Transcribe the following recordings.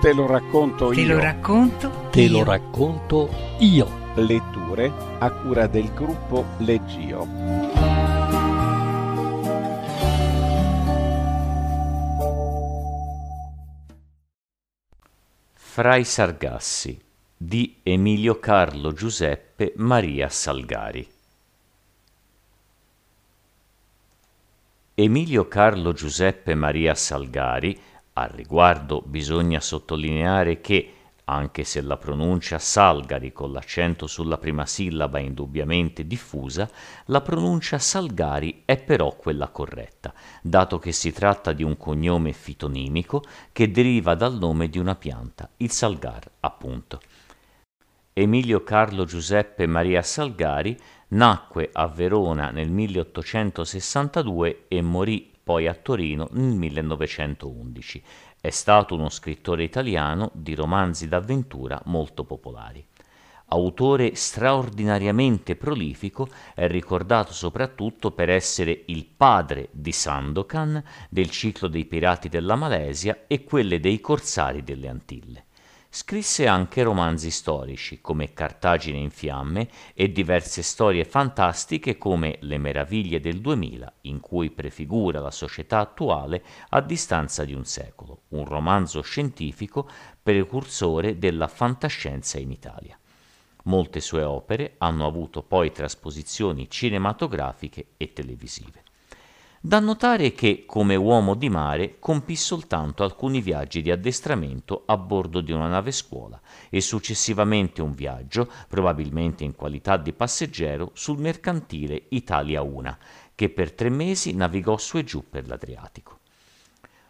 Te lo racconto Te io. lo racconto. Te io. lo racconto io. Letture a cura del gruppo Leggio. Fra i Sargassi di Emilio Carlo Giuseppe Maria Salgari. Emilio Carlo Giuseppe Maria Salgari, al riguardo bisogna sottolineare che, anche se la pronuncia Salgari con l'accento sulla prima sillaba è indubbiamente diffusa, la pronuncia Salgari è però quella corretta, dato che si tratta di un cognome fitonimico che deriva dal nome di una pianta, il salgar, appunto. Emilio Carlo Giuseppe Maria Salgari nacque a Verona nel 1862 e morì poi a Torino nel 1911. È stato uno scrittore italiano di romanzi d'avventura molto popolari. Autore straordinariamente prolifico, è ricordato soprattutto per essere il padre di Sandokan, del ciclo dei pirati della Malesia e quelle dei corsari delle Antille. Scrisse anche romanzi storici come Cartagine in fiamme e diverse storie fantastiche come Le meraviglie del 2000, in cui prefigura la società attuale a distanza di un secolo, un romanzo scientifico precursore della fantascienza in Italia. Molte sue opere hanno avuto poi trasposizioni cinematografiche e televisive. Da notare che, come uomo di mare, compì soltanto alcuni viaggi di addestramento a bordo di una nave scuola e successivamente un viaggio, probabilmente in qualità di passeggero, sul mercantile Italia Una, che per tre mesi navigò su e giù per l'Adriatico.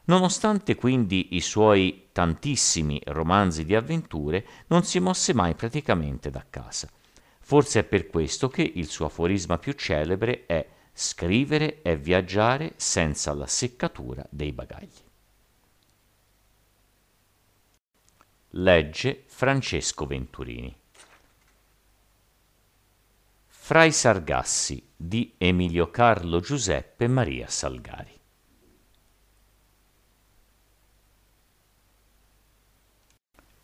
Nonostante quindi i suoi tantissimi romanzi di avventure, non si mosse mai praticamente da casa. Forse è per questo che il suo aforisma più celebre è Scrivere è viaggiare senza la seccatura dei bagagli. Legge Francesco Venturini. Fra i Sargassi di Emilio Carlo Giuseppe Maria Salgari.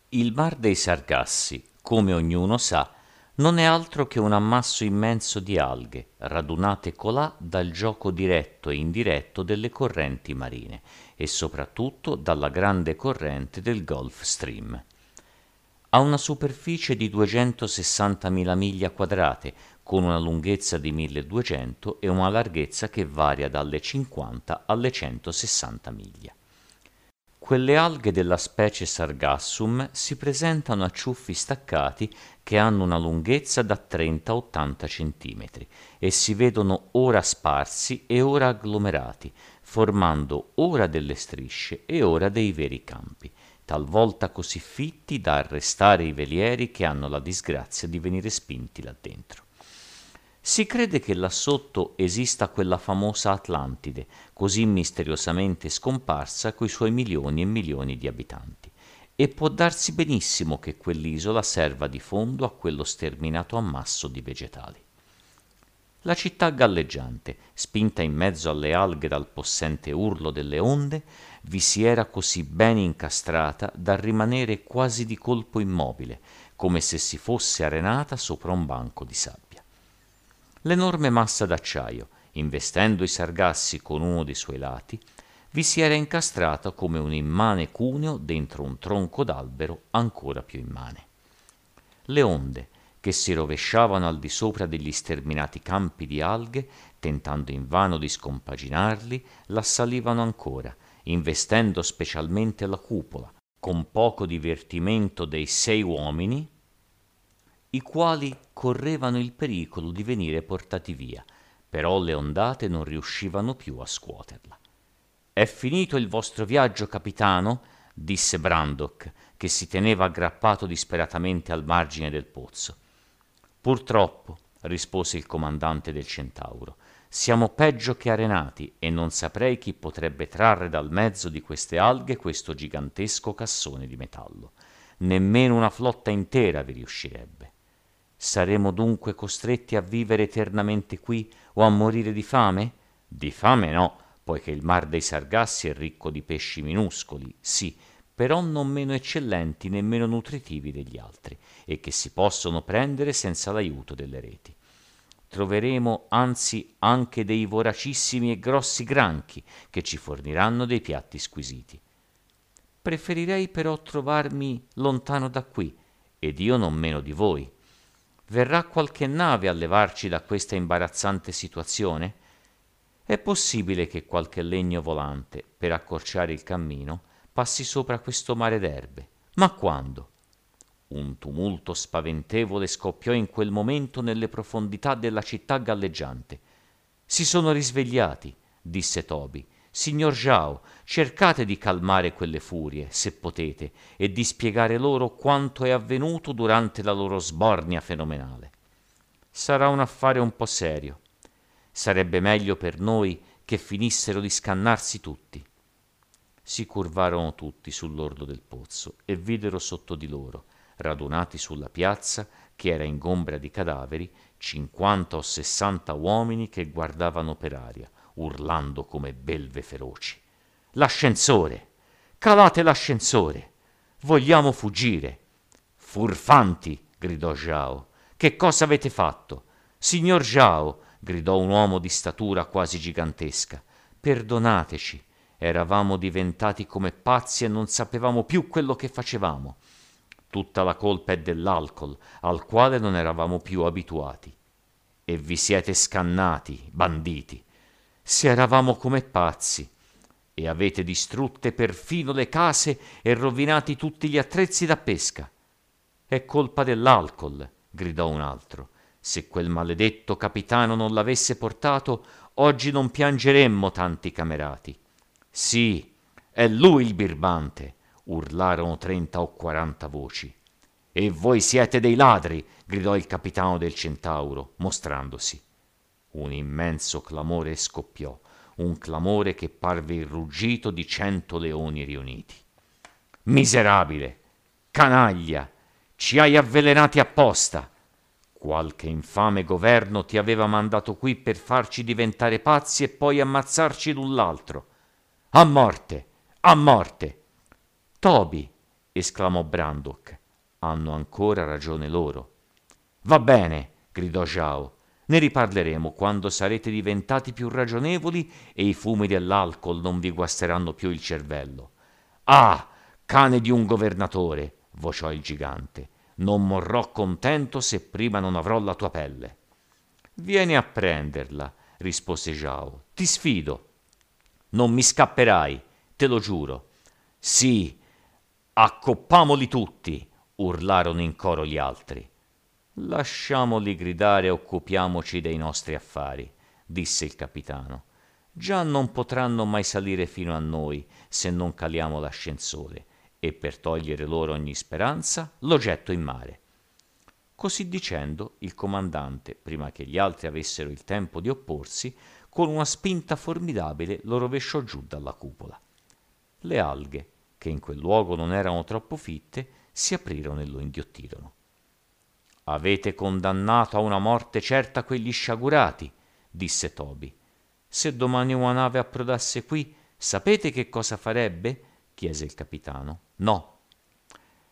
Il mar dei Sargassi, come ognuno sa, non è altro che un ammasso immenso di alghe, radunate colà dal gioco diretto e indiretto delle correnti marine e soprattutto dalla grande corrente del Gulf Stream. Ha una superficie di 260.000 miglia quadrate, con una lunghezza di 1200 e una larghezza che varia dalle 50 alle 160 miglia. Quelle alghe della specie Sargassum si presentano a ciuffi staccati che hanno una lunghezza da 30 a 80 cm e si vedono ora sparsi e ora agglomerati, formando ora delle strisce e ora dei veri campi, talvolta così fitti da arrestare i velieri che hanno la disgrazia di venire spinti là dentro. Si crede che là sotto esista quella famosa Atlantide, così misteriosamente scomparsa coi suoi milioni e milioni di abitanti, e può darsi benissimo che quell'isola serva di fondo a quello sterminato ammasso di vegetali. La città galleggiante, spinta in mezzo alle alghe dal possente urlo delle onde, vi si era così bene incastrata da rimanere quasi di colpo immobile, come se si fosse arenata sopra un banco di sabbia. L'enorme massa d'acciaio, investendo i sargassi con uno dei suoi lati, vi si era incastrata come un immane cuneo dentro un tronco d'albero ancora più immane. Le onde, che si rovesciavano al di sopra degli sterminati campi di alghe, tentando invano di scompaginarli, l'assalivano ancora, investendo specialmente la cupola, con poco divertimento dei sei uomini, i quali correvano il pericolo di venire portati via, però le ondate non riuscivano più a scuoterla. È finito il vostro viaggio, capitano? disse Brandok, che si teneva aggrappato disperatamente al margine del pozzo. Purtroppo, rispose il comandante del Centauro, siamo peggio che arenati e non saprei chi potrebbe trarre dal mezzo di queste alghe questo gigantesco cassone di metallo. Nemmeno una flotta intera vi riuscirebbe. Saremo dunque costretti a vivere eternamente qui o a morire di fame? Di fame no, poiché il mar dei Sargassi è ricco di pesci minuscoli, sì, però non meno eccellenti né meno nutritivi degli altri, e che si possono prendere senza l'aiuto delle reti. Troveremo anzi anche dei voracissimi e grossi granchi che ci forniranno dei piatti squisiti. Preferirei però trovarmi lontano da qui, ed io non meno di voi. Verrà qualche nave a levarci da questa imbarazzante situazione? È possibile che qualche legno volante, per accorciare il cammino, passi sopra questo mare d'erbe. Ma quando? Un tumulto spaventevole scoppiò in quel momento nelle profondità della città galleggiante. Si sono risvegliati, disse Toby. Signor Jao, cercate di calmare quelle furie, se potete, e di spiegare loro quanto è avvenuto durante la loro sbornia fenomenale. Sarà un affare un po' serio. Sarebbe meglio per noi che finissero di scannarsi tutti si curvarono tutti sull'orlo del pozzo e videro sotto di loro, radunati sulla piazza che era ingombra di cadaveri, cinquanta o sessanta uomini che guardavano per aria, urlando come belve feroci. L'ascensore! Calate l'ascensore! Vogliamo fuggire! Furfanti! gridò Jao. Che cosa avete fatto? Signor Jao! gridò un uomo di statura quasi gigantesca. Perdonateci, Eravamo diventati come pazzi e non sapevamo più quello che facevamo. Tutta la colpa è dell'alcol, al quale non eravamo più abituati. E vi siete scannati, banditi. Se eravamo come pazzi, e avete distrutte perfino le case e rovinati tutti gli attrezzi da pesca. È colpa dell'alcol, gridò un altro. Se quel maledetto capitano non l'avesse portato, oggi non piangeremmo tanti camerati. Sì, è lui il birbante, urlarono trenta o quaranta voci. E voi siete dei ladri, gridò il capitano del centauro, mostrandosi. Un immenso clamore scoppiò, un clamore che parve il ruggito di cento leoni riuniti. Miserabile, canaglia, ci hai avvelenati apposta. Qualche infame governo ti aveva mandato qui per farci diventare pazzi e poi ammazzarci l'un l'altro. A morte! A morte! Toby! esclamò Brandok. Hanno ancora ragione loro. Va bene, gridò Zhao. Ne riparleremo quando sarete diventati più ragionevoli e i fumi dell'alcol non vi guasteranno più il cervello. Ah, cane di un governatore, vociò il gigante. Non morrò contento se prima non avrò la tua pelle. Vieni a prenderla, rispose Zhao. Ti sfido. Non mi scapperai, te lo giuro. Sì, accoppamoli tutti, urlarono in coro gli altri. Lasciamoli gridare e occupiamoci dei nostri affari, disse il capitano. Già non potranno mai salire fino a noi se non caliamo l'ascensore, e per togliere loro ogni speranza lo getto in mare. Così dicendo, il comandante, prima che gli altri avessero il tempo di opporsi, con una spinta formidabile lo rovesciò giù dalla cupola. Le alghe, che in quel luogo non erano troppo fitte, si aprirono e lo inghiottirono. Avete condannato a una morte certa quegli sciagurati, disse Toby. Se domani una nave approdasse qui, sapete che cosa farebbe? chiese il capitano. No.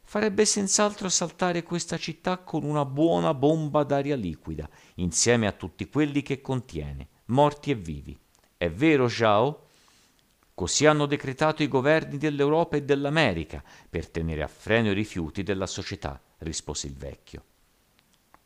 Farebbe senz'altro saltare questa città con una buona bomba d'aria liquida, insieme a tutti quelli che contiene morti e vivi. È vero, Zhao? Così hanno decretato i governi dell'Europa e dell'America per tenere a freno i rifiuti della società, rispose il vecchio.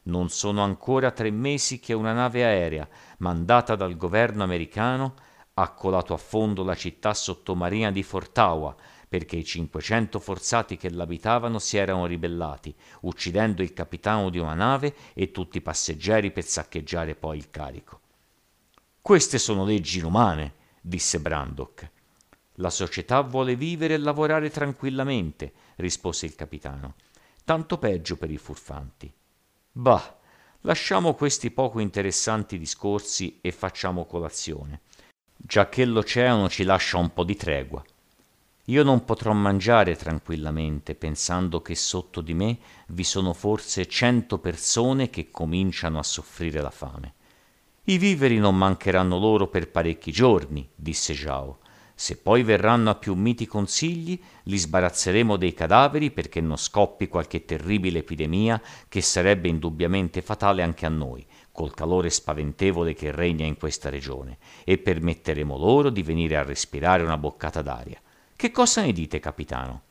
Non sono ancora tre mesi che una nave aerea mandata dal governo americano ha colato a fondo la città sottomarina di Fortaua perché i 500 forzati che l'abitavano si erano ribellati, uccidendo il capitano di una nave e tutti i passeggeri per saccheggiare poi il carico. Queste sono leggi inumane, disse Brandok. La società vuole vivere e lavorare tranquillamente, rispose il capitano. Tanto peggio per i furfanti. Bah, lasciamo questi poco interessanti discorsi e facciamo colazione, giacché l'oceano ci lascia un po' di tregua. Io non potrò mangiare tranquillamente pensando che sotto di me vi sono forse cento persone che cominciano a soffrire la fame. I viveri non mancheranno loro per parecchi giorni, disse Zhao. Se poi verranno a più miti consigli, li sbarazzeremo dei cadaveri perché non scoppi qualche terribile epidemia che sarebbe indubbiamente fatale anche a noi, col calore spaventevole che regna in questa regione, e permetteremo loro di venire a respirare una boccata d'aria. Che cosa ne dite, capitano?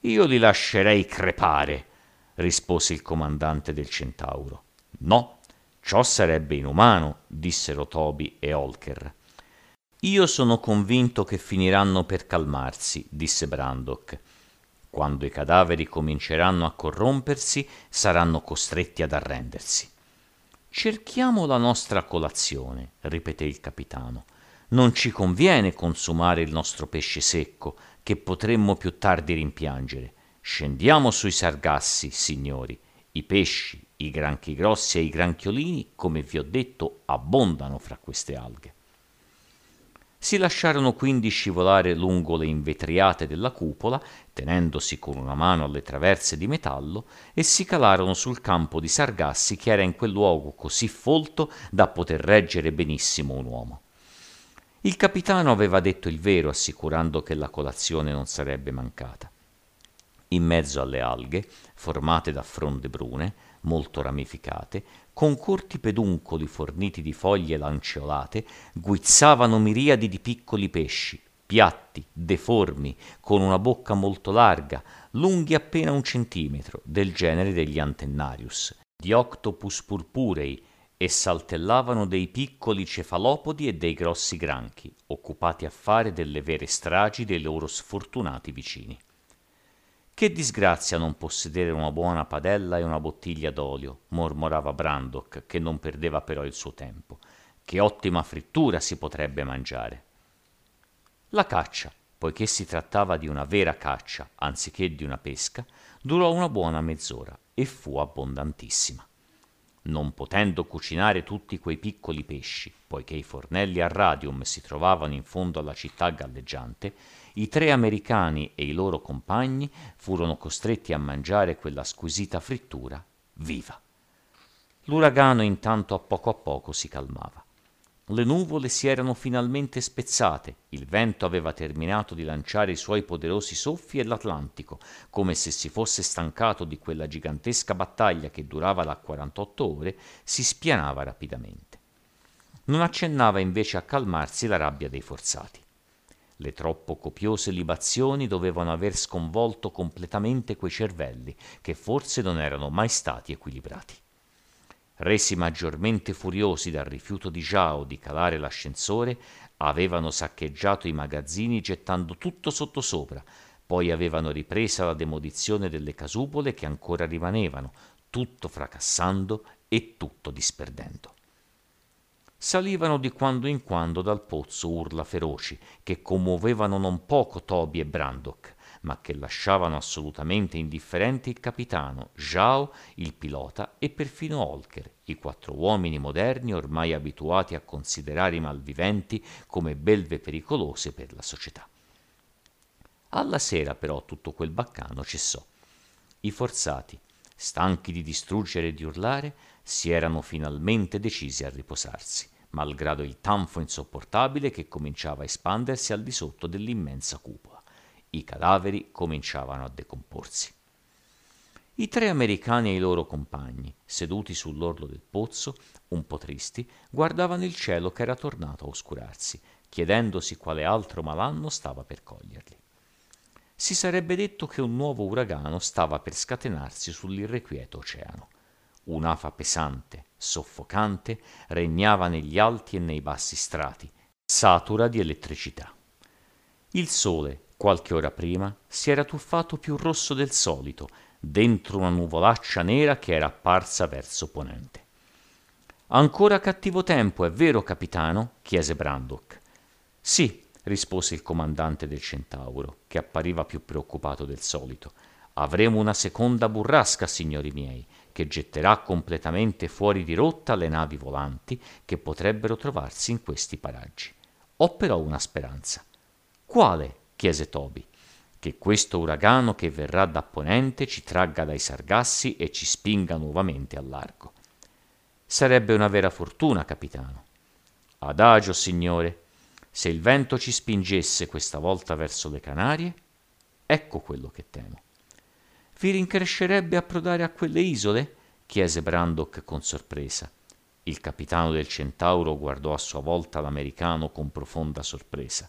Io li lascerei crepare, rispose il comandante del Centauro. No, ciò sarebbe inumano, dissero Toby e Holker. Io sono convinto che finiranno per calmarsi, disse Brandok. Quando i cadaveri cominceranno a corrompersi, saranno costretti ad arrendersi. Cerchiamo la nostra colazione, ripeté il capitano. Non ci conviene consumare il nostro pesce secco, che potremmo più tardi rimpiangere. Scendiamo sui sargassi, signori. I pesci, i granchi grossi e i granchiolini, come vi ho detto, abbondano fra queste alghe. Si lasciarono quindi scivolare lungo le invetriate della cupola, tenendosi con una mano alle traverse di metallo, e si calarono sul campo di Sargassi che era in quel luogo così folto da poter reggere benissimo un uomo. Il capitano aveva detto il vero, assicurando che la colazione non sarebbe mancata. In mezzo alle alghe, formate da fronde brune, molto ramificate, con corti peduncoli forniti di foglie lanceolate, guizzavano miriadi di piccoli pesci, piatti, deformi, con una bocca molto larga, lunghi appena un centimetro, del genere degli Antennarius, di Octopus purpurei, e saltellavano dei piccoli cefalopodi e dei grossi granchi, occupati a fare delle vere stragi dei loro sfortunati vicini. Che disgrazia non possedere una buona padella e una bottiglia d'olio, mormorava Brandok, che non perdeva però il suo tempo. Che ottima frittura si potrebbe mangiare. La caccia, poiché si trattava di una vera caccia anziché di una pesca, durò una buona mezz'ora e fu abbondantissima. Non potendo cucinare tutti quei piccoli pesci, poiché i fornelli a radium si trovavano in fondo alla città galleggiante, i tre americani e i loro compagni furono costretti a mangiare quella squisita frittura viva. L'uragano intanto a poco a poco si calmava. Le nuvole si erano finalmente spezzate, il vento aveva terminato di lanciare i suoi poderosi soffi e l'Atlantico, come se si fosse stancato di quella gigantesca battaglia che durava da 48 ore, si spianava rapidamente. Non accennava invece a calmarsi la rabbia dei forzati. Le troppo copiose libazioni dovevano aver sconvolto completamente quei cervelli, che forse non erano mai stati equilibrati. Resi maggiormente furiosi dal rifiuto di Zhao di calare l'ascensore, avevano saccheggiato i magazzini gettando tutto sottosopra, poi avevano ripresa la demolizione delle casupole che ancora rimanevano, tutto fracassando e tutto disperdendo. Salivano di quando in quando dal pozzo urla feroci che commuovevano non poco Toby e Brandok, ma che lasciavano assolutamente indifferenti il capitano, Zhao, il pilota e perfino Holker, i quattro uomini moderni ormai abituati a considerare i malviventi come belve pericolose per la società. Alla sera però tutto quel baccano cessò. I forzati, stanchi di distruggere e di urlare, si erano finalmente decisi a riposarsi malgrado il tanfo insopportabile che cominciava a espandersi al di sotto dell'immensa cupola. I cadaveri cominciavano a decomporsi. I tre americani e i loro compagni, seduti sull'orlo del pozzo, un po' tristi, guardavano il cielo che era tornato a oscurarsi, chiedendosi quale altro malanno stava per coglierli. Si sarebbe detto che un nuovo uragano stava per scatenarsi sull'irrequieto oceano. Un'afa pesante, soffocante, regnava negli alti e nei bassi strati, satura di elettricità. Il sole, qualche ora prima, si era tuffato più rosso del solito, dentro una nuvolaccia nera che era apparsa verso ponente. Ancora cattivo tempo, è vero, capitano? chiese Brandok. Sì, rispose il comandante del Centauro, che appariva più preoccupato del solito. Avremo una seconda burrasca, signori miei, che getterà completamente fuori di rotta le navi volanti che potrebbero trovarsi in questi paraggi. Ho però una speranza. Quale? Chiese Toby. Che questo uragano che verrà da ponente ci tragga dai sargassi e ci spinga nuovamente al largo. Sarebbe una vera fortuna, capitano. Adagio, signore. Se il vento ci spingesse questa volta verso le Canarie, ecco quello che temo. Vi rincrescerebbe approdare a quelle isole? chiese Brandok con sorpresa. Il capitano del Centauro guardò a sua volta l'americano con profonda sorpresa.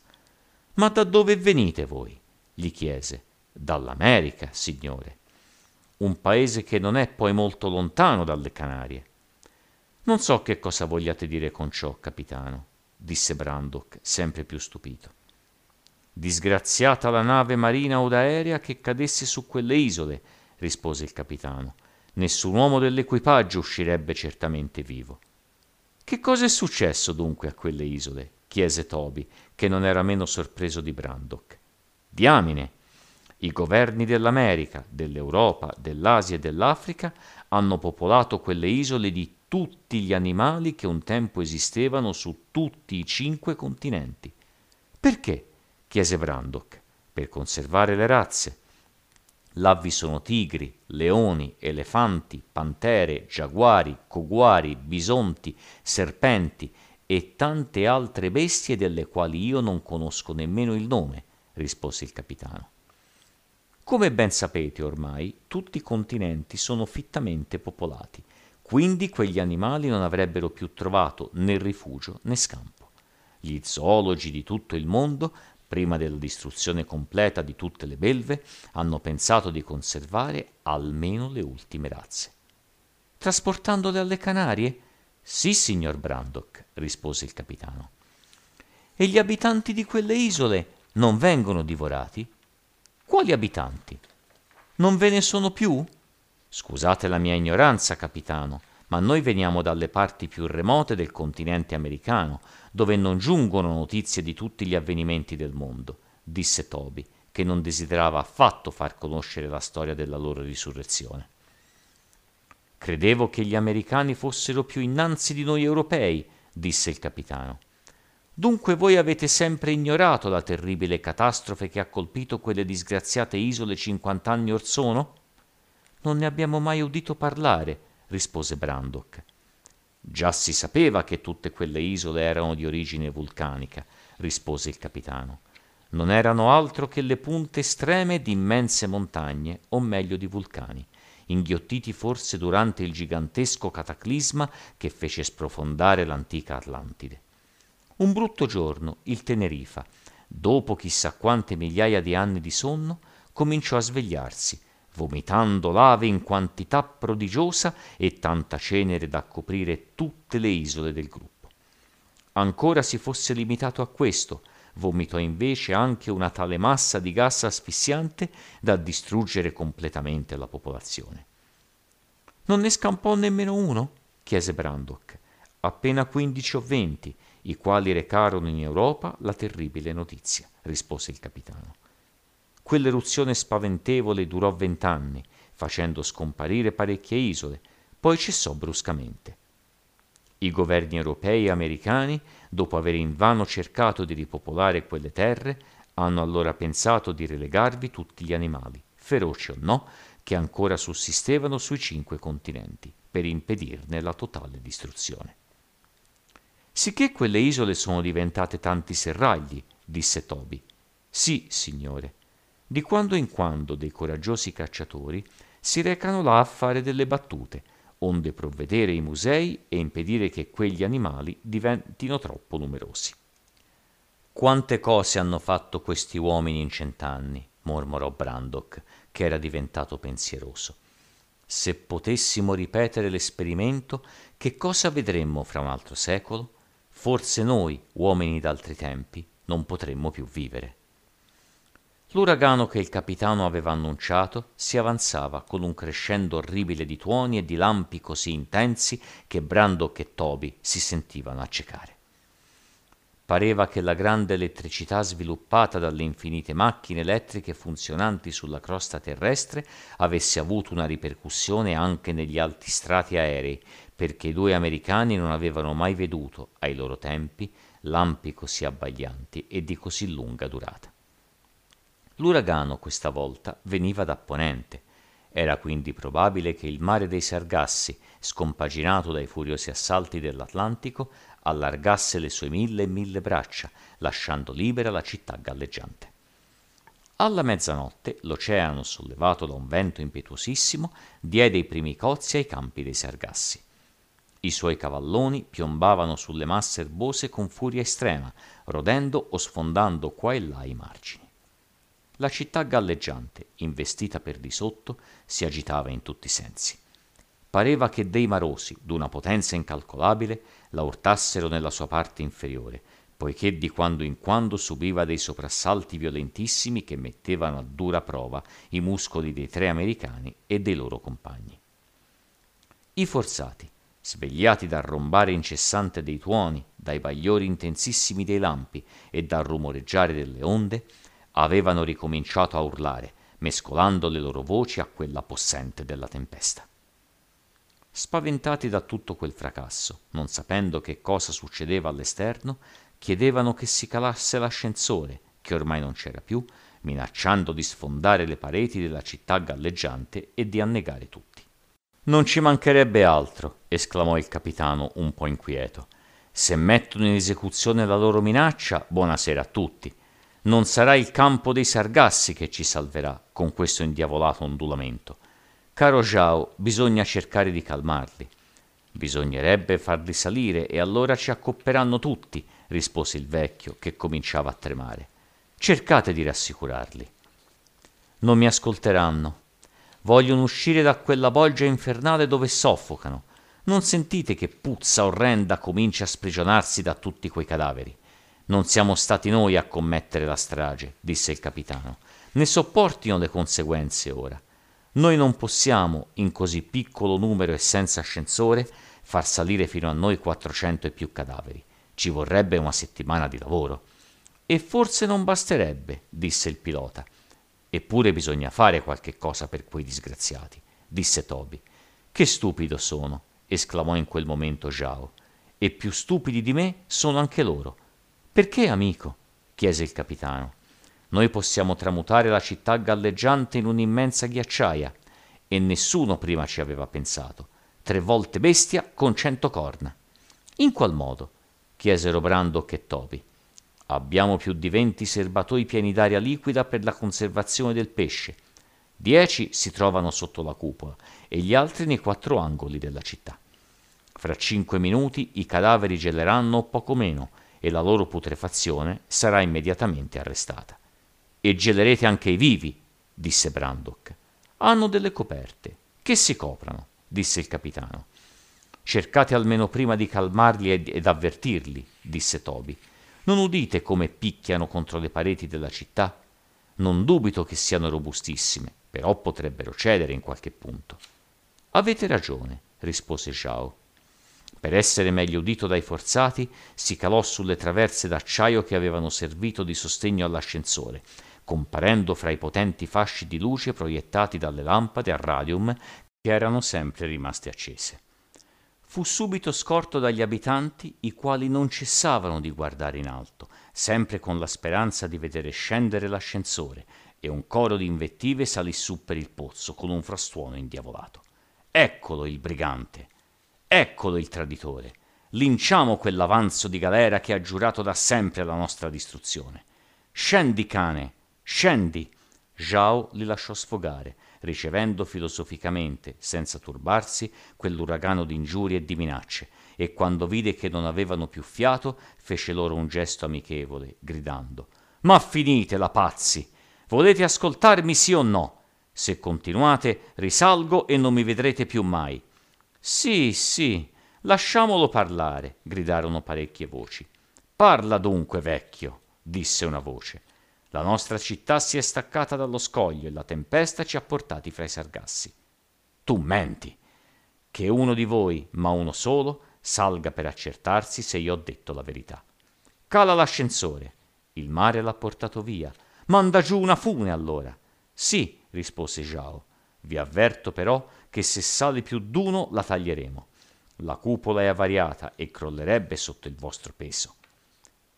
Ma da dove venite voi? gli chiese. Dall'America, signore. Un paese che non è poi molto lontano dalle Canarie. Non so che cosa vogliate dire con ciò, capitano, disse Brandok, sempre più stupito. Disgraziata la nave marina o d'aerea che cadesse su quelle isole, rispose il capitano. Nessun uomo dell'equipaggio uscirebbe certamente vivo. Che cosa è successo dunque a quelle isole? Chiese Toby, che non era meno sorpreso di Brandok. Diamine! I governi dell'America, dell'Europa, dell'Asia e dell'Africa hanno popolato quelle isole di tutti gli animali che un tempo esistevano su tutti i cinque continenti. Perché? chiese Brandok. Per conservare le razze. Là vi sono tigri, leoni, elefanti, pantere, giaguari, coguari, bisonti, serpenti e tante altre bestie delle quali io non conosco nemmeno il nome, rispose il capitano. Come ben sapete ormai, tutti i continenti sono fittamente popolati, quindi quegli animali non avrebbero più trovato né rifugio né scampo. Gli zoologi di tutto il mondo prima della distruzione completa di tutte le belve, hanno pensato di conservare almeno le ultime razze. Trasportandole alle Canarie? Sì, signor Brandok, rispose il capitano. E gli abitanti di quelle isole non vengono divorati? Quali abitanti? Non ve ne sono più? Scusate la mia ignoranza, capitano, ma noi veniamo dalle parti più remote del continente americano, dove non giungono notizie di tutti gli avvenimenti del mondo, disse Toby, che non desiderava affatto far conoscere la storia della loro risurrezione. Credevo che gli americani fossero più innanzi di noi europei, disse il capitano. Dunque voi avete sempre ignorato la terribile catastrofe che ha colpito quelle disgraziate isole cinquant'anni or sono? Non ne abbiamo mai udito parlare, rispose Brandok. Già si sapeva che tutte quelle isole erano di origine vulcanica, rispose il capitano. Non erano altro che le punte estreme di immense montagne, o meglio di vulcani, inghiottiti forse durante il gigantesco cataclisma che fece sprofondare l'antica Atlantide. Un brutto giorno il Tenerifa, dopo chissà quante migliaia di anni di sonno, cominciò a svegliarsi vomitando lave in quantità prodigiosa e tanta cenere da coprire tutte le isole del gruppo. Ancora si fosse limitato a questo, vomitò invece anche una tale massa di gas asfissiante da distruggere completamente la popolazione. Non ne scampò nemmeno uno? chiese Brandok. Appena quindici o venti, i quali recarono in Europa la terribile notizia, rispose il capitano. Quell'eruzione spaventevole durò vent'anni, facendo scomparire parecchie isole, poi cessò bruscamente. I governi europei e americani, dopo aver invano cercato di ripopolare quelle terre, hanno allora pensato di relegarvi tutti gli animali, feroci o no, che ancora sussistevano sui cinque continenti, per impedirne la totale distruzione. Sicché quelle isole sono diventate tanti serragli, disse Toby. Sì, signore, di quando in quando dei coraggiosi cacciatori si recano là a fare delle battute, onde provvedere i musei e impedire che quegli animali diventino troppo numerosi. Quante cose hanno fatto questi uomini in cent'anni, mormorò Brandok, che era diventato pensieroso. Se potessimo ripetere l'esperimento, che cosa vedremmo fra un altro secolo? Forse noi, uomini d'altri tempi, non potremmo più vivere. L'uragano che il capitano aveva annunciato si avanzava con un crescendo orribile di tuoni e di lampi così intensi che Brandok e Toby si sentivano accecare. Pareva che la grande elettricità sviluppata dalle infinite macchine elettriche funzionanti sulla crosta terrestre avesse avuto una ripercussione anche negli alti strati aerei, perché i due americani non avevano mai veduto, ai loro tempi, lampi così abbaglianti e di così lunga durata. L'uragano questa volta veniva da ponente. Era quindi probabile che il mare dei Sargassi, scompaginato dai furiosi assalti dell'Atlantico, allargasse le sue mille e mille braccia, lasciando libera la città galleggiante. Alla mezzanotte l'oceano, sollevato da un vento impetuosissimo, diede i primi cozzi ai campi dei Sargassi. I suoi cavalloni piombavano sulle masse erbose con furia estrema, rodendo o sfondando qua e là i margini. La città galleggiante, investita per di sotto, si agitava in tutti i sensi. Pareva che dei marosi, d'una potenza incalcolabile, la urtassero nella sua parte inferiore, poiché di quando in quando subiva dei soprassalti violentissimi che mettevano a dura prova i muscoli dei tre americani e dei loro compagni. I forzati, svegliati dal rombare incessante dei tuoni, dai bagliori intensissimi dei lampi e dal rumoreggiare delle onde, avevano ricominciato a urlare, mescolando le loro voci a quella possente della tempesta. Spaventati da tutto quel fracasso, non sapendo che cosa succedeva all'esterno, chiedevano che si calasse l'ascensore, che ormai non c'era più, minacciando di sfondare le pareti della città galleggiante e di annegare tutti. Non ci mancherebbe altro, esclamò il capitano un po' inquieto. Se mettono in esecuzione la loro minaccia, buonasera a tutti. Non sarà il campo dei Sargassi che ci salverà con questo indiavolato ondulamento. Caro Giao, bisogna cercare di calmarli. Bisognerebbe farli salire e allora ci accopperanno tutti, rispose il vecchio, che cominciava a tremare. Cercate di rassicurarli. Non mi ascolteranno. Vogliono uscire da quella bolgia infernale dove soffocano. Non sentite che puzza orrenda comincia a sprigionarsi da tutti quei cadaveri? Non siamo stati noi a commettere la strage, disse il capitano. Ne sopportino le conseguenze ora. Noi non possiamo, in così piccolo numero e senza ascensore, far salire fino a noi quattrocento e più cadaveri. Ci vorrebbe una settimana di lavoro. E forse non basterebbe, disse il pilota. Eppure bisogna fare qualche cosa per quei disgraziati, disse Toby. Che stupido sono, esclamò in quel momento Giao. E più stupidi di me sono anche loro. Perché, amico? chiese il capitano. Noi possiamo tramutare la città galleggiante in un'immensa ghiacciaia, e nessuno prima ci aveva pensato. Tre volte bestia con cento corna. In qual modo? chiesero Brandok e Toby. Abbiamo più di venti serbatoi pieni d'aria liquida per la conservazione del pesce. Dieci si trovano sotto la cupola e gli altri nei quattro angoli della città. Fra cinque minuti i cadaveri geleranno poco meno e la loro putrefazione sarà immediatamente arrestata. E gelerete anche i vivi, disse Brandok. Hanno delle coperte. Che si coprano, disse il capitano. Cercate almeno prima di calmarli ed, ed avvertirli, disse Toby. Non udite come picchiano contro le pareti della città? Non dubito che siano robustissime, però potrebbero cedere in qualche punto. Avete ragione, rispose Zhao. Per essere meglio udito dai forzati, si calò sulle traverse d'acciaio che avevano servito di sostegno all'ascensore, comparendo fra i potenti fasci di luce proiettati dalle lampade a radium che erano sempre rimaste accese fu subito scorto dagli abitanti, i quali non cessavano di guardare in alto, sempre con la speranza di vedere scendere l'ascensore, e un coro di invettive salì su per il pozzo con un frastuono indiavolato. Eccolo il brigante! Eccolo il traditore! Linciamo quell'avanzo di galera che ha giurato da sempre la nostra distruzione. Scendi, cane! Scendi! Zhao li lasciò sfogare, ricevendo filosoficamente, senza turbarsi, quell'uragano di ingiurie e di minacce, e quando vide che non avevano più fiato, fece loro un gesto amichevole, gridando Ma finitela, pazzi! Volete ascoltarmi sì o no? Se continuate, risalgo e non mi vedrete più mai. Sì, sì, lasciamolo parlare, gridarono parecchie voci. Parla dunque, vecchio, disse una voce. La nostra città si è staccata dallo scoglio e la tempesta ci ha portati fra i sargassi. Tu menti. Che uno di voi, ma uno solo, salga per accertarsi se io ho detto la verità. Cala l'ascensore. Il mare l'ha portato via. Manda giù una fune allora. Sì, rispose Zhao. Vi avverto però che se sale più d'uno la taglieremo. La cupola è avariata e crollerebbe sotto il vostro peso.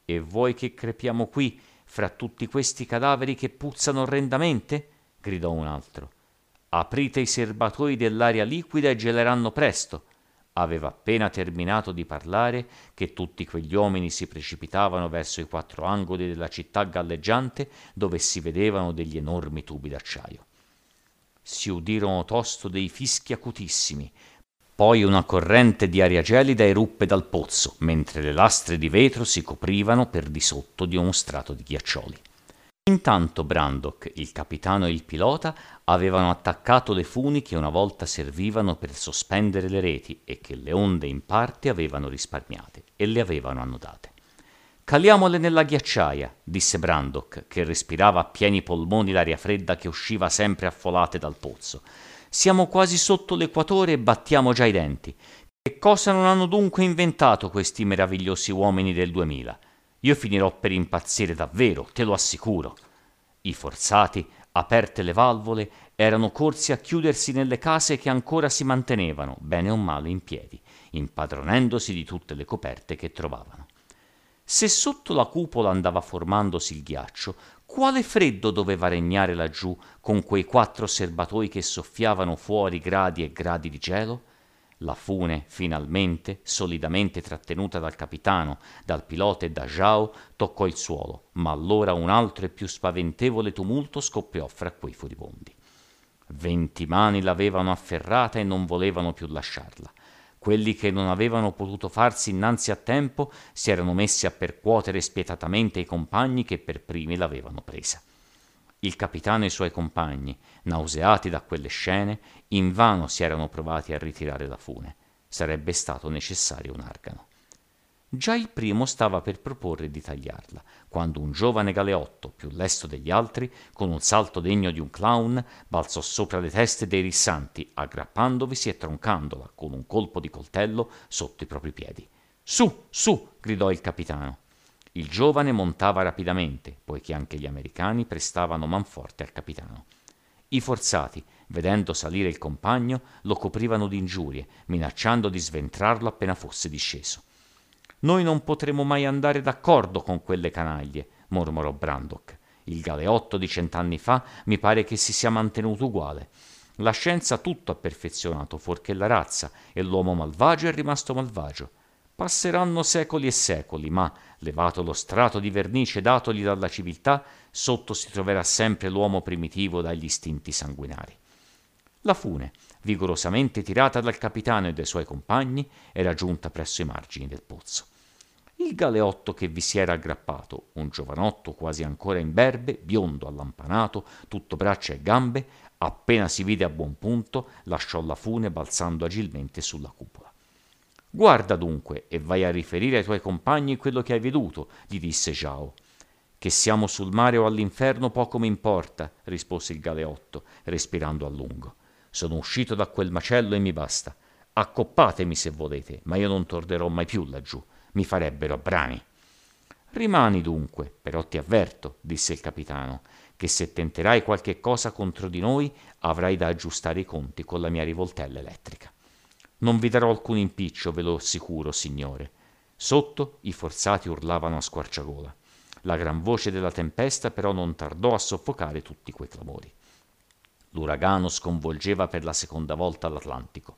E voi che crepiamo qui fra tutti questi cadaveri che puzzano orrendamente? gridò un altro. Aprite i serbatoi dell'aria liquida e geleranno presto. aveva appena terminato di parlare che tutti quegli uomini si precipitavano verso i quattro angoli della città galleggiante dove si vedevano degli enormi tubi d'acciaio. Si udirono tosto dei fischi acutissimi, poi una corrente di aria gelida eruppe dal pozzo, mentre le lastre di vetro si coprivano per di sotto di uno strato di ghiaccioli. Intanto Brandok, il capitano e il pilota avevano attaccato le funi che una volta servivano per sospendere le reti e che le onde in parte avevano risparmiate e le avevano annodate. Caliamole nella ghiacciaia, disse Brandok, che respirava a pieni polmoni l'aria fredda che usciva sempre a folate dal pozzo. Siamo quasi sotto l'equatore e battiamo già i denti. Che cosa non hanno dunque inventato questi meravigliosi uomini del duemila? Io finirò per impazzire davvero, te lo assicuro. I forzati, aperte le valvole, erano corsi a chiudersi nelle case che ancora si mantenevano, bene o male, in piedi, impadronendosi di tutte le coperte che trovavano. Se sotto la cupola andava formandosi il ghiaccio, quale freddo doveva regnare laggiù con quei quattro serbatoi che soffiavano fuori gradi e gradi di gelo? La fune, finalmente, solidamente trattenuta dal capitano, dal pilota e da Jao, toccò il suolo, ma allora un altro e più spaventevole tumulto scoppiò fra quei furibondi. Venti mani l'avevano afferrata e non volevano più lasciarla. Quelli che non avevano potuto farsi innanzi a tempo si erano messi a percuotere spietatamente i compagni che per primi l'avevano presa. Il capitano e i suoi compagni, nauseati da quelle scene, invano si erano provati a ritirare la fune. Sarebbe stato necessario un argano. Già il primo stava per proporre di tagliarla, quando un giovane galeotto, più lesto degli altri, con un salto degno di un clown, balzò sopra le teste dei rissanti, aggrappandovisi e troncandola con un colpo di coltello sotto i propri piedi. Su, su! gridò il capitano. Il giovane montava rapidamente, poiché anche gli americani prestavano manforte al capitano. I forzati, vedendo salire il compagno, lo coprivano di ingiurie, minacciando di sventrarlo appena fosse disceso. Noi non potremo mai andare d'accordo con quelle canaglie, mormorò Brandok. Il galeotto di cent'anni fa mi pare che si sia mantenuto uguale. La scienza tutto ha perfezionato, fuorché la razza, e l'uomo malvagio è rimasto malvagio. Passeranno secoli e secoli, ma, levato lo strato di vernice datogli dalla civiltà, sotto si troverà sempre l'uomo primitivo dagli istinti sanguinari. La fune, vigorosamente tirata dal capitano e dai suoi compagni, era giunta presso i margini del pozzo. Il galeotto che vi si era aggrappato, un giovanotto quasi ancora imberbe, biondo, allampanato, tutto braccia e gambe, appena si vide a buon punto, lasciò la fune balzando agilmente sulla cupola. Guarda dunque e vai a riferire ai tuoi compagni quello che hai veduto, gli disse Giao. Che siamo sul mare o all'inferno poco mi importa, rispose il galeotto, respirando a lungo. Sono uscito da quel macello e mi basta. Accoppatemi se volete, ma io non tornerò mai più laggiù. Mi farebbero brani. Rimani dunque, però ti avverto, disse il capitano, che se tenterai qualche cosa contro di noi avrai da aggiustare i conti con la mia rivoltella elettrica. Non vi darò alcun impiccio, ve lo assicuro, signore. Sotto i forzati urlavano a squarciagola. La gran voce della tempesta però non tardò a soffocare tutti quei clamori. L'uragano sconvolgeva per la seconda volta l'Atlantico.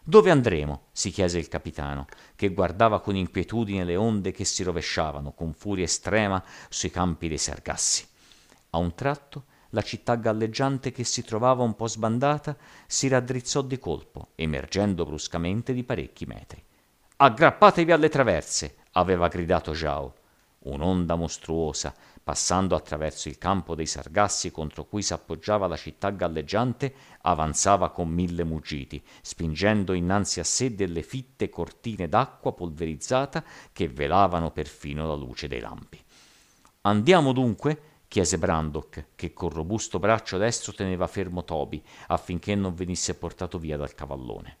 Dove andremo? si chiese il capitano, che guardava con inquietudine le onde che si rovesciavano con furia estrema sui campi dei Sargassi. A un tratto la città galleggiante che si trovava un po' sbandata si raddrizzò di colpo, emergendo bruscamente di parecchi metri. Aggrappatevi alle traverse, aveva gridato Jao. Un'onda mostruosa, passando attraverso il campo dei Sargassi contro cui s'appoggiava la città galleggiante, avanzava con mille muggiti, spingendo innanzi a sé delle fitte cortine d'acqua polverizzata che velavano perfino la luce dei lampi. Andiamo dunque? chiese Brandok, che col robusto braccio destro teneva fermo Toby affinché non venisse portato via dal cavallone.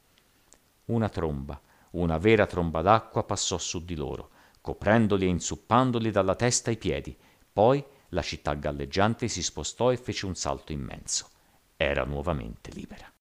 Una tromba, una vera tromba d'acqua passò su di loro, coprendoli e inzuppandoli dalla testa ai piedi. Poi la città galleggiante si spostò e fece un salto immenso. Era nuovamente libera.